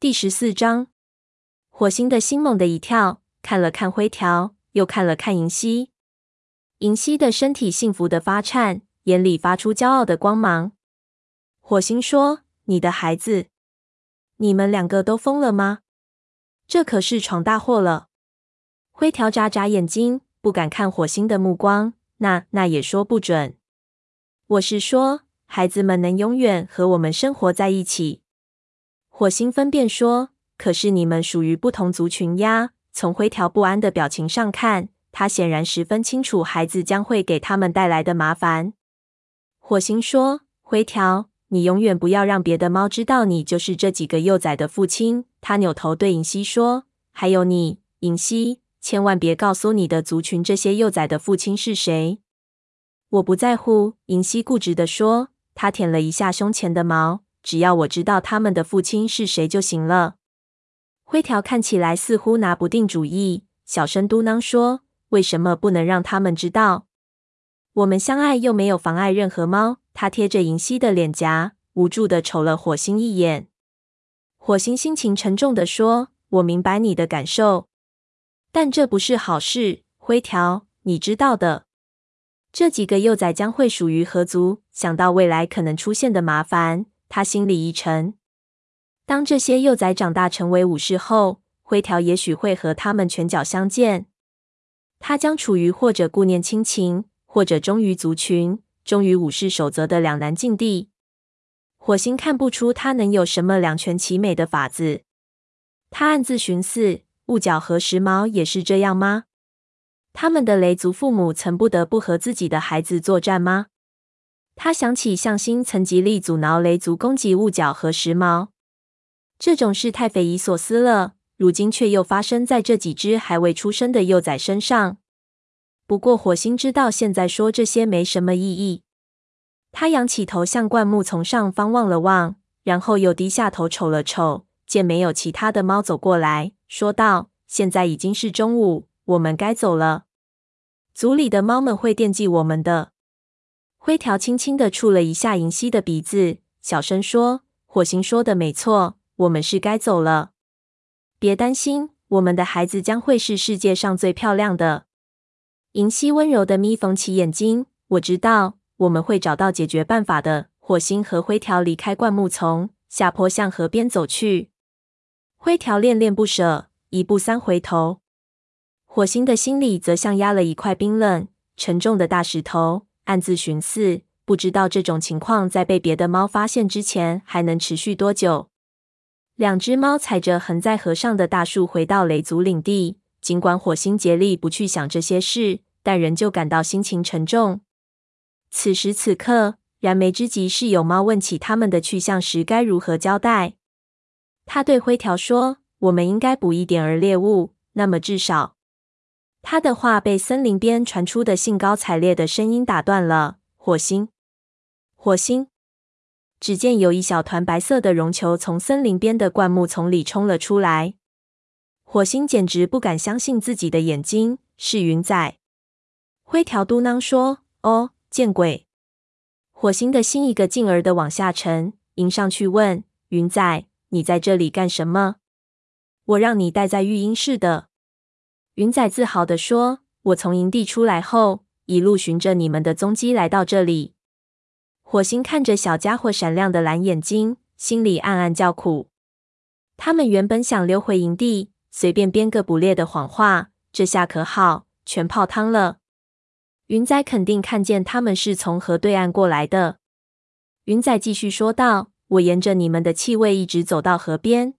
第十四章，火星的心猛地一跳，看了看灰条，又看了看银溪。银溪的身体幸福的发颤，眼里发出骄傲的光芒。火星说：“你的孩子，你们两个都疯了吗？这可是闯大祸了。”灰条眨眨眼睛，不敢看火星的目光。那那也说不准。我是说，孩子们能永远和我们生活在一起。火星分辨说：“可是你们属于不同族群呀。”从灰条不安的表情上看，他显然十分清楚孩子将会给他们带来的麻烦。火星说：“灰条，你永远不要让别的猫知道你就是这几个幼崽的父亲。”他扭头对银溪说：“还有你，银溪，千万别告诉你的族群这些幼崽的父亲是谁。”我不在乎，银溪固执地说。他舔了一下胸前的毛。只要我知道他们的父亲是谁就行了。灰条看起来似乎拿不定主意，小声嘟囔说：“为什么不能让他们知道？我们相爱又没有妨碍任何猫。”他贴着银溪的脸颊，无助地瞅了火星一眼。火星心情沉重地说：“我明白你的感受，但这不是好事。灰条，你知道的，这几个幼崽将会属于何族？想到未来可能出现的麻烦。”他心里一沉。当这些幼崽长大成为武士后，灰条也许会和他们拳脚相见。他将处于或者顾念亲情，或者忠于族群、忠于武士守则的两难境地。火星看不出他能有什么两全其美的法子。他暗自寻思：雾角和时髦也是这样吗？他们的雷族父母曾不得不和自己的孩子作战吗？他想起向心曾极力阻挠雷族攻击雾角和时髦，这种事太匪夷所思了。如今却又发生在这几只还未出生的幼崽身上。不过火星知道现在说这些没什么意义。他仰起头向灌木丛上方望了望，然后又低下头瞅了瞅，见没有其他的猫走过来，说道：“现在已经是中午，我们该走了。族里的猫们会惦记我们的。”灰条轻轻地触了一下银溪的鼻子，小声说：“火星说的没错，我们是该走了。别担心，我们的孩子将会是世界上最漂亮的。”银溪温柔地眯缝起眼睛：“我知道，我们会找到解决办法的。”火星和灰条离开灌木丛，下坡向河边走去。灰条恋恋不舍，一步三回头。火星的心里则像压了一块冰冷、沉重的大石头。暗自寻思，不知道这种情况在被别的猫发现之前还能持续多久。两只猫踩着横在河上的大树回到雷族领地，尽管火星竭力不去想这些事，但仍旧感到心情沉重。此时此刻，燃眉之急是有猫问起他们的去向时该如何交代。他对灰条说：“我们应该捕一点儿猎物，那么至少……”他的话被森林边传出的兴高采烈的声音打断了。火星，火星！只见有一小团白色的绒球从森林边的灌木丛里冲了出来。火星简直不敢相信自己的眼睛，是云仔。灰条嘟囔说：“哦，见鬼！”火星的心一个劲儿的往下沉，迎上去问云仔：“你在这里干什么？我让你待在育婴室的。”云仔自豪地说：“我从营地出来后，一路循着你们的踪迹来到这里。”火星看着小家伙闪亮的蓝眼睛，心里暗暗叫苦。他们原本想溜回营地，随便编个捕猎的谎话，这下可好，全泡汤了。云仔肯定看见他们是从河对岸过来的。云仔继续说道：“我沿着你们的气味一直走到河边。”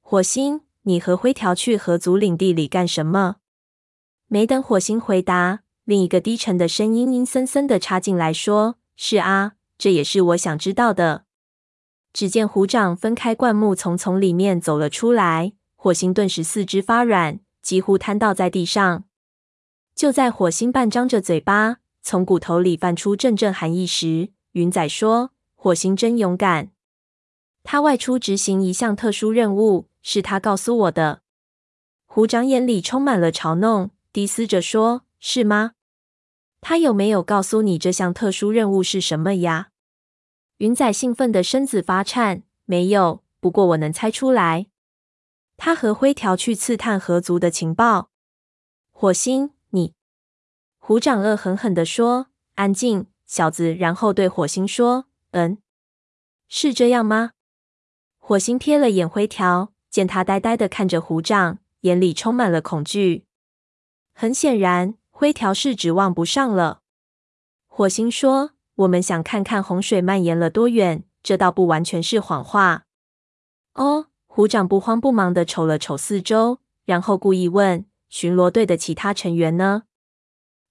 火星。你和灰条去河族领地里干什么？没等火星回答，另一个低沉的声音阴森森地插进来说：“是啊，这也是我想知道的。”只见虎掌分开灌木丛，从里面走了出来。火星顿时四肢发软，几乎瘫倒在地上。就在火星半张着嘴巴，从骨头里泛出阵阵寒意时，云仔说：“火星真勇敢，他外出执行一项特殊任务。”是他告诉我的。虎掌眼里充满了嘲弄，低嘶着说：“是吗？他有没有告诉你这项特殊任务是什么呀？”云仔兴奋的身子发颤：“没有，不过我能猜出来，他和灰条去刺探河族的情报。火星，你。虎掌恶狠狠的说：“安静，小子。”然后对火星说：“嗯，是这样吗？”火星瞥了眼灰条，见他呆呆的看着虎掌，眼里充满了恐惧。很显然，灰条是指望不上了。火星说：“我们想看看洪水蔓延了多远，这倒不完全是谎话。”哦，虎掌不慌不忙的瞅了瞅四周，然后故意问：“巡逻队的其他成员呢？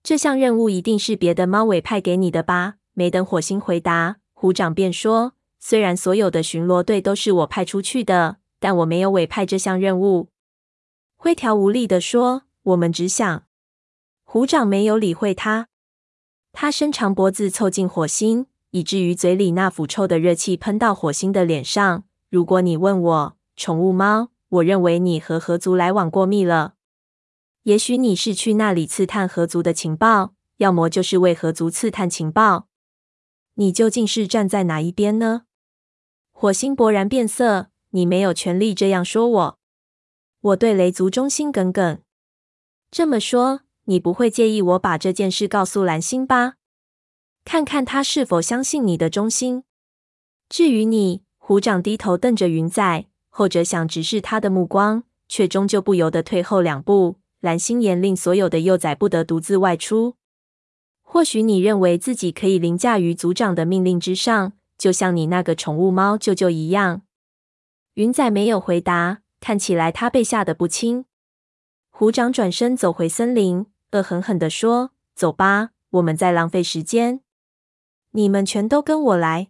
这项任务一定是别的猫委派给你的吧？”没等火星回答，虎掌便说：“虽然所有的巡逻队都是我派出去的，但我没有委派这项任务。”灰条无力地说：“我们只想……”虎掌没有理会他，他伸长脖子凑近火星，以至于嘴里那腐臭的热气喷到火星的脸上。如果你问我，宠物猫，我认为你和河族来往过密了。也许你是去那里刺探河族的情报，要么就是为河族刺探情报。你究竟是站在哪一边呢？火星勃然变色。你没有权利这样说我。我对雷族忠心耿耿。这么说，你不会介意我把这件事告诉蓝星吧？看看他是否相信你的忠心。至于你。虎掌低头瞪着云仔，后者想直视他的目光，却终究不由得退后两步。蓝星严令所有的幼崽不得独自外出。或许你认为自己可以凌驾于族长的命令之上，就像你那个宠物猫舅舅一样。云仔没有回答，看起来他被吓得不轻。虎掌转身走回森林，恶狠狠地说：“走吧，我们在浪费时间。你们全都跟我来。”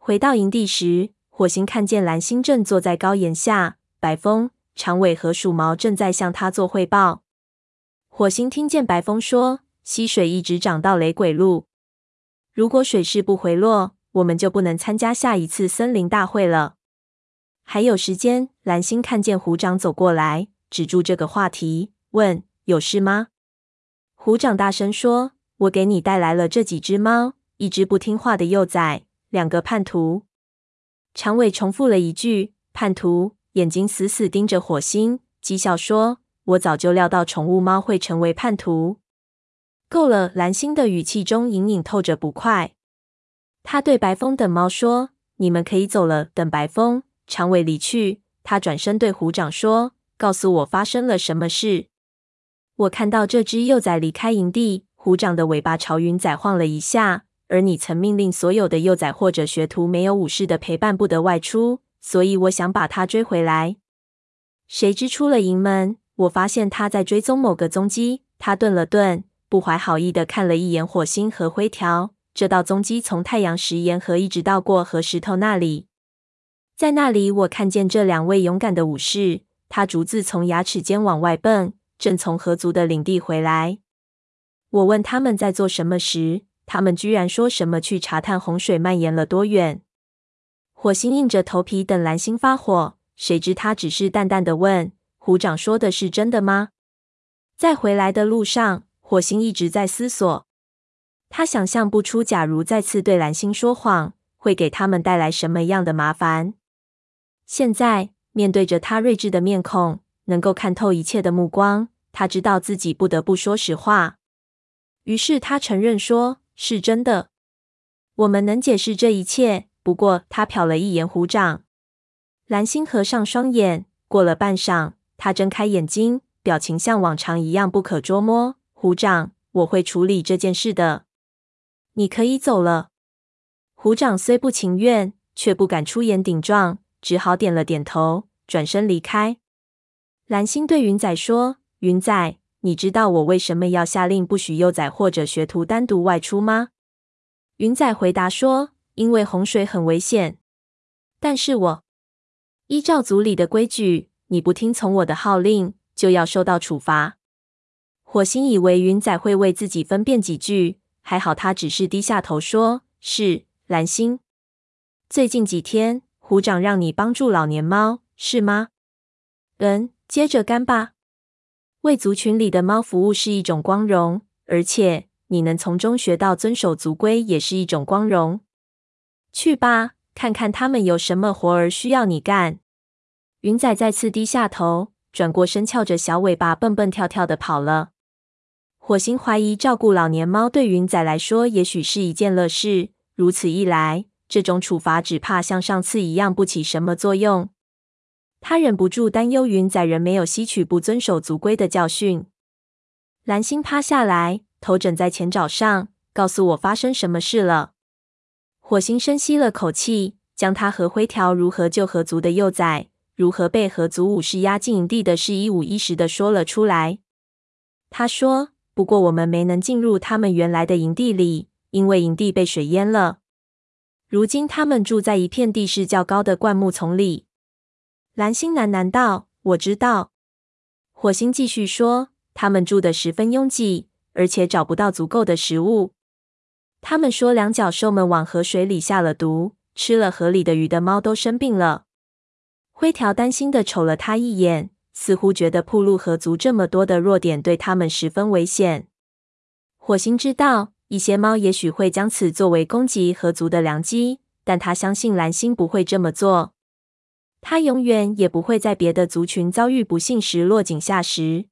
回到营地时，火星看见蓝星正坐在高岩下，白风、长尾和鼠毛正在向他做汇报。火星听见白风说：“溪水一直涨到雷鬼路，如果水势不回落，我们就不能参加下一次森林大会了。”还有时间。蓝星看见虎掌走过来，止住这个话题，问：“有事吗？”虎掌大声说：“我给你带来了这几只猫，一只不听话的幼崽。”两个叛徒，长尾重复了一句“叛徒”，眼睛死死盯着火星，讥笑说：“我早就料到宠物猫会成为叛徒。”够了，蓝星的语气中隐隐透着不快。他对白风等猫说：“你们可以走了。”等白风、长尾离去，他转身对虎掌说：“告诉我发生了什么事。”我看到这只幼崽离开营地，虎掌的尾巴朝云仔晃了一下。而你曾命令所有的幼崽或者学徒没有武士的陪伴不得外出，所以我想把他追回来。谁知出了营门，我发现他在追踪某个踪迹。他顿了顿，不怀好意地看了一眼火星和灰条。这道踪迹从太阳石岩河一直到过河石头那里，在那里我看见这两位勇敢的武士，他逐字从牙齿间往外蹦，正从河族的领地回来。我问他们在做什么时，他们居然说什么去查探洪水蔓延了多远？火星硬着头皮等蓝星发火，谁知他只是淡淡的问：“虎掌说的是真的吗？”在回来的路上，火星一直在思索。他想象不出，假如再次对蓝星说谎，会给他们带来什么样的麻烦。现在面对着他睿智的面孔，能够看透一切的目光，他知道自己不得不说实话。于是他承认说。是真的，我们能解释这一切。不过，他瞟了一眼虎掌。蓝星合上双眼，过了半晌，他睁开眼睛，表情像往常一样不可捉摸。虎掌，我会处理这件事的。你可以走了。虎掌虽不情愿，却不敢出言顶撞，只好点了点头，转身离开。蓝星对云仔说：“云仔。”你知道我为什么要下令不许幼崽或者学徒单独外出吗？云仔回答说：“因为洪水很危险。但是我依照族里的规矩，你不听从我的号令，就要受到处罚。”火星以为云仔会为自己分辨几句，还好他只是低下头说：“是蓝星。最近几天，虎掌让你帮助老年猫，是吗？”嗯，接着干吧。为族群里的猫服务是一种光荣，而且你能从中学到遵守族规也是一种光荣。去吧，看看他们有什么活儿需要你干。”云仔再次低下头，转过身，翘着小尾巴，蹦蹦跳跳的跑了。火星怀疑照顾老年猫对云仔来说也许是一件乐事，如此一来，这种处罚只怕像上次一样不起什么作用。他忍不住担忧云仔仍没有吸取不遵守族规的教训。蓝星趴下来，头枕在前爪上，告诉我发生什么事了。火星深吸了口气，将他和灰条如何救河族的幼崽，如何被河族武士押进营地的事一五一十的说了出来。他说：“不过我们没能进入他们原来的营地里，因为营地被水淹了。如今他们住在一片地势较高的灌木丛里。”蓝星喃喃道：“我知道。”火星继续说：“他们住得十分拥挤，而且找不到足够的食物。他们说，两脚兽们往河水里下了毒，吃了河里的鱼的猫都生病了。”灰条担心地瞅了他一眼，似乎觉得铺路河族这么多的弱点对他们十分危险。火星知道一些猫也许会将此作为攻击河族的良机，但他相信蓝星不会这么做。他永远也不会在别的族群遭遇不幸时落井下石。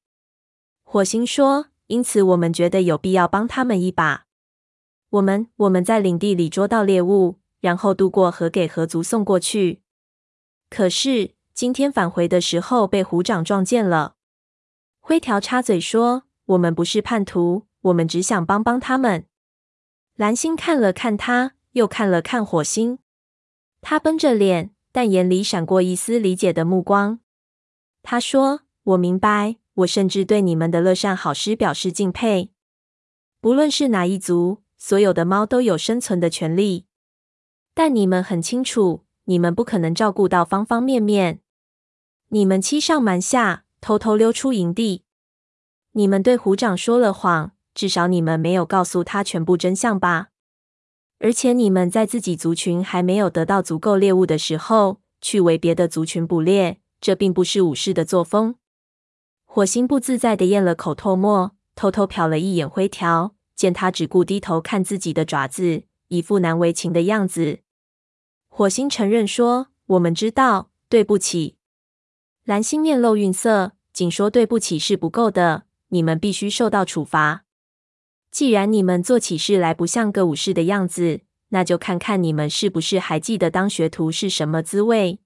火星说：“因此，我们觉得有必要帮他们一把。我们我们在领地里捉到猎物，然后渡过河给河族送过去。”可是今天返回的时候被虎掌撞见了。灰条插嘴说：“我们不是叛徒，我们只想帮帮他们。”蓝星看了看他，又看了看火星。他绷着脸，但眼里闪过一丝理解的目光。他说：“我明白，我甚至对你们的乐善好施表示敬佩。不论是哪一族，所有的猫都有生存的权利。但你们很清楚。”你们不可能照顾到方方面面。你们欺上瞒下，偷偷溜出营地。你们对虎掌说了谎，至少你们没有告诉他全部真相吧？而且你们在自己族群还没有得到足够猎物的时候，去为别的族群捕猎，这并不是武士的作风。火星不自在地咽了口唾沫，偷偷瞟了一眼灰条，见他只顾低头看自己的爪子，一副难为情的样子。火星承认说：“我们知道，对不起。”蓝星面露愠色，仅说对不起是不够的，你们必须受到处罚。既然你们做起事来不像个武士的样子，那就看看你们是不是还记得当学徒是什么滋味。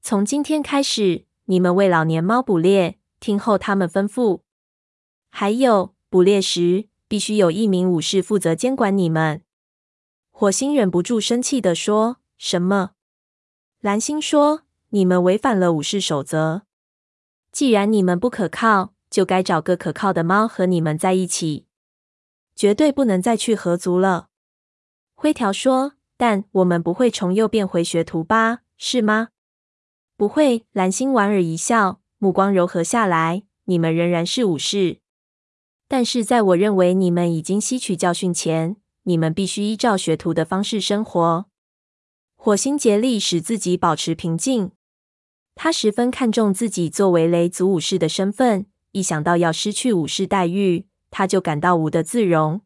从今天开始，你们为老年猫捕猎，听候他们吩咐。还有，捕猎时必须有一名武士负责监管你们。火星忍不住生气地说。什么？蓝星说：“你们违反了武士守则。既然你们不可靠，就该找个可靠的猫和你们在一起。绝对不能再去合族了。”灰条说：“但我们不会重又变回学徒吧？是吗？”“不会。”蓝星莞尔一笑，目光柔和下来。“你们仍然是武士，但是在我认为你们已经吸取教训前，你们必须依照学徒的方式生活。”火星竭力使自己保持平静。他十分看重自己作为雷族武士的身份，一想到要失去武士待遇，他就感到无地自容。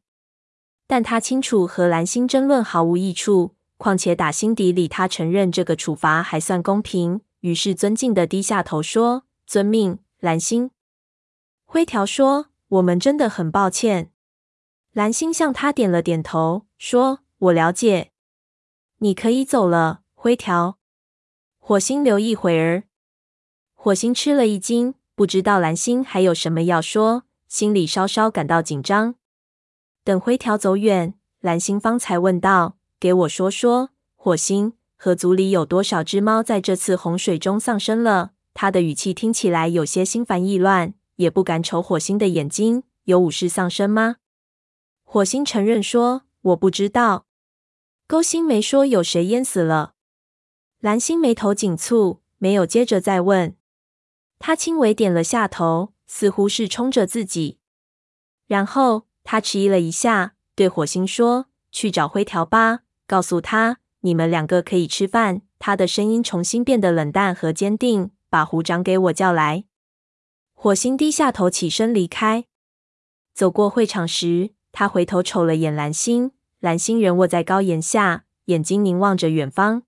但他清楚和蓝星争论毫无益处，况且打心底里他承认这个处罚还算公平，于是尊敬的低下头说：“遵命，蓝星。”灰条说：“我们真的很抱歉。”蓝星向他点了点头，说：“我了解。”你可以走了，灰条。火星留一会儿。火星吃了一惊，不知道蓝星还有什么要说，心里稍稍感到紧张。等灰条走远，蓝星方才问道：“给我说说，火星，河族里有多少只猫在这次洪水中丧生了？”他的语气听起来有些心烦意乱，也不敢瞅火星的眼睛。有武士丧生吗？火星承认说：“我不知道。”勾心没说有谁淹死了，蓝星眉头紧蹙，没有接着再问。他轻微点了下头，似乎是冲着自己。然后他迟疑了一下，对火星说：“去找灰条吧，告诉他你们两个可以吃饭。”他的声音重新变得冷淡和坚定。把虎掌给我叫来。火星低下头，起身离开。走过会场时，他回头瞅了眼蓝星。蓝星人卧在高岩下，眼睛凝望着远方。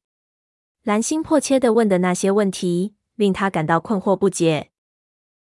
蓝星迫切的问的那些问题，令他感到困惑不解。